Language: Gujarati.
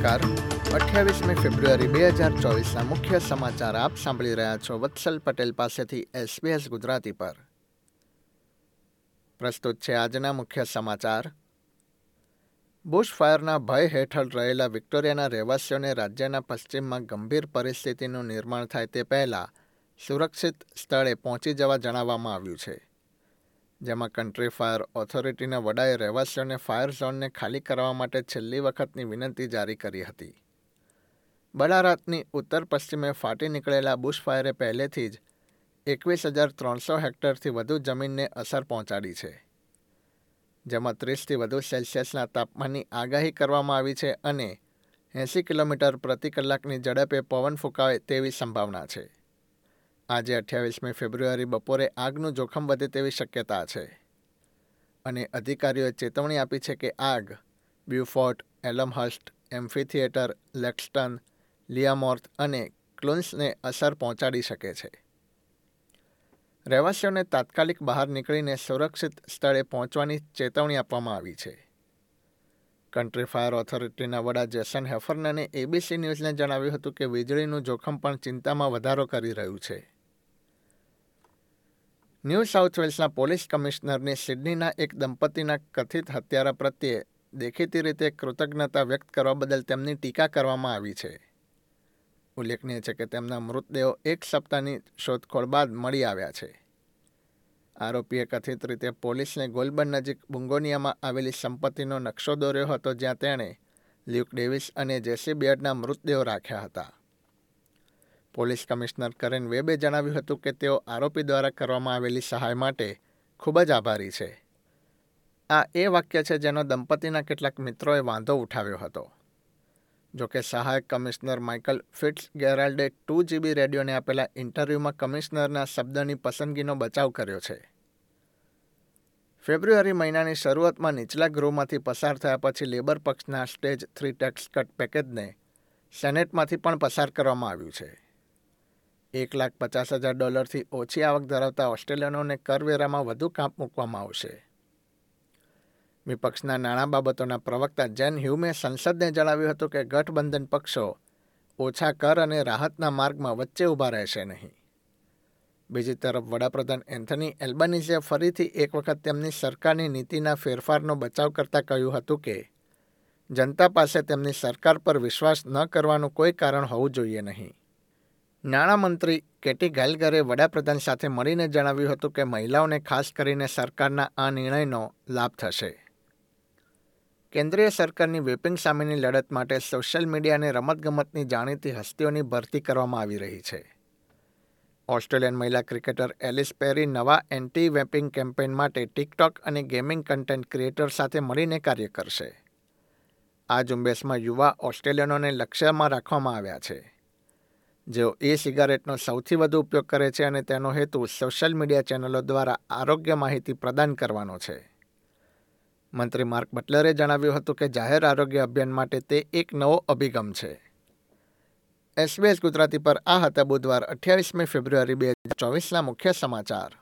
અઠ્યાવીસમી ફેબ્રુઆરી બે હજાર ચોવીસના મુખ્ય સમાચાર આપ સાંભળી રહ્યા છો વત્સલ પટેલ પાસેથી એસબીએસ ગુજરાતી પર. પ્રસ્તુત છે આજના મુખ્ય સમાચાર. બુશ ફાયરના ભય હેઠળ રહેલા વિક્ટોરિયાના રહેવાસીઓને રાજ્યના પશ્ચિમમાં ગંભીર પરિસ્થિતિનું નિર્માણ થાય તે પહેલાં સુરક્ષિત સ્થળે પહોંચી જવા જણાવવામાં આવ્યું છે. જેમાં કન્ટ્રી ફાયર ઓથોરિટીના વડાએ રહેવાસીઓને ફાયર ઝોનને ખાલી કરવા માટે છેલ્લી વખતની વિનંતી જારી કરી હતી. બળારાતની ઉત્તર પશ્ચિમે ફાટી નીકળેલા બુશ ફાયરે પહેલેથી જ એકવીસ હજાર ત્રણસો હેક્ટરથી વધુ જમીનને અસર પહોંચાડી છે. જેમાં ત્રીસથી વધુ સેલ્સિયસના તાપમાનની આગાહી કરવામાં આવી છે અને એંસી કિલોમીટર પ્રતિ કલાકની ઝડપે પવન ફૂંકાવે તેવી સંભાવના છે. આજે અઠ્યાવીસમી ફેબ્રુઆરી બપોરે આગનું જોખમ વધે તેવી શક્યતા છે. અને અધિકારીઓએ ચેતવણી આપી છે કે આગ, બ્યુફોર્ટ, એલમહસ્ટ એમ્ફીથિયેટર લેક્સ્ટન, લિયામોર્થ અને ક્લુન્સને અસર પહોંચાડી શકે છે. રહેવાસીઓને તાત્કાલિક બહાર નીકળીને સુરક્ષિત સ્થળે પહોંચવાની ચેતવણી આપવામાં આવી છે. કન્ટ્રી ફાયર ઓથોરિટીના વડા જેસન હેફરનને એબીસી ન્યૂઝને જણાવ્યું હતું કે વીજળીનું જોખમ પણ ચિંતામાં વધારો કરી રહ્યું છે. ન્યૂ સાઉથ વેલ્સના પોલીસ કમિશનરની સિડનીના એક દંપતીના કથિત હત્યારા પ્રત્યે દેખીતી રીતે કૃતજ્ઞતા વ્યક્ત કરવા બદલ તેમની ટીકા કરવામાં આવી છે. ઉલ્લેખનીય છે કે તેમના મૃતદેહો એક સપ્તાહની શોધખોળ બાદ મળી આવ્યા છે. આરોપીએ કથિત રીતે પોલીસને ગોલબર્ન નજીક બુંગોનિયામાં આવેલી સંપત્તિનો નકશો દોર્યો હતો, જ્યાં તેણે લ્યુક ડેવિસ અને જેસી બિયર્ડના મૃતદેહો રાખ્યા હતા. પોલીસ કમિશનર કરેન વેબે જણાવ્યું હતું કે તેઓ આરોપી દ્વારા કરવામાં આવેલી સહાય માટે ખૂબ જ આભારી છે. આ એ વાક્ય છે જેનો દંપતીના કેટલાક મિત્રોએ વાંધો ઉઠાવ્યો હતો. જોકે સહાયક કમિશનર માઇકલ ફિટ્સ ગેરાલ્ડે ટુ જીબી રેડિયોને આપેલા ઇન્ટરવ્યૂમાં કમિશનરના શબ્દની પસંદગીનો બચાવ કર્યો છે. ફેબ્રુઆરી મહિનાની શરૂઆતમાં નીચલા ગૃહમાંથી પસાર થયા પછી લેબર પક્ષના સ્ટેજ થ્રી ટેક્સ કટ પેકેજને સેનેટમાંથી પણ પસાર કરવામાં આવ્યું છે. એક લાખ પચાસ હજાર ડોલરથી ઓછી આવક ધરાવતા ઓસ્ટ્રેલિયનોને કરવેરામાં વધુ કાપ મૂકવામાં આવશે. વિપક્ષના નાણાં બાબતોના પ્રવક્તા જેન હ્યુમે સંસદને જણાવ્યું હતું કે ગઠબંધન પક્ષો ઓછા કર અને રાહતના માર્ગમાં વચ્ચે ઊભા રહેશે નહીં. બીજી તરફ, વડાપ્રધાન એન્થની એલ્બનીઝે ફરીથી એક વખત તેમની સરકારની નીતિના ફેરફારનો બચાવ કરતાં કહ્યું હતું કે, જનતા પાસે તેમની સરકાર પર વિશ્વાસ ન કરવાનું કોઈ કારણ હોવું જોઈએ નહીં. નાણામંત્રી કેટી ગાયલગરે વડાપ્રધાન સાથે મળીને જણાવ્યું હતું કે મહિલાઓને ખાસ કરીને સરકારના આ નિર્ણયનો લાભ થશે. કેન્દ્રીય સરકારની વેપિંગ સામેની લડત માટે સોશિયલ મીડિયા અને રમતગમતની જાણીતી હસ્તીઓની ભરતી કરવામાં આવી રહી છે. ઓસ્ટ્રેલિયન મહિલા ક્રિકેટર એલિસ પેરી નવા એન્ટી વેપિંગ કેમ્પેઇન માટે ટિકટોક અને ગેમિંગ કન્ટેન્ટ ક્રિએટર સાથે મળીને કાર્ય કરશે. આ ઝુંબેશમાં યુવા ઓસ્ટ્રેલિયનોને લક્ષ્યમાં રાખવામાં આવ્યા છે. જેઓ એ સિગારેટનો સૌથી વધુ ઉપયોગ કરે છે અને તેનો હેતુ સોશિયલ મીડિયા ચેનલો દ્વારા આરોગ્ય માહિતી પ્રદાન કરવાનો છે. મંત્રી માર્ક બટલરે જણાવ્યું હતું કે જાહેર આરોગ્ય અભિયાન માટે તે એક નવો અભિગમ છે. એસબીએસ ગુજરાતી પર આ હતા બુધવાર અઠ્યાવીસમી ફેબ્રુઆરી બે હજાર ચોવીસના મુખ્ય સમાચાર.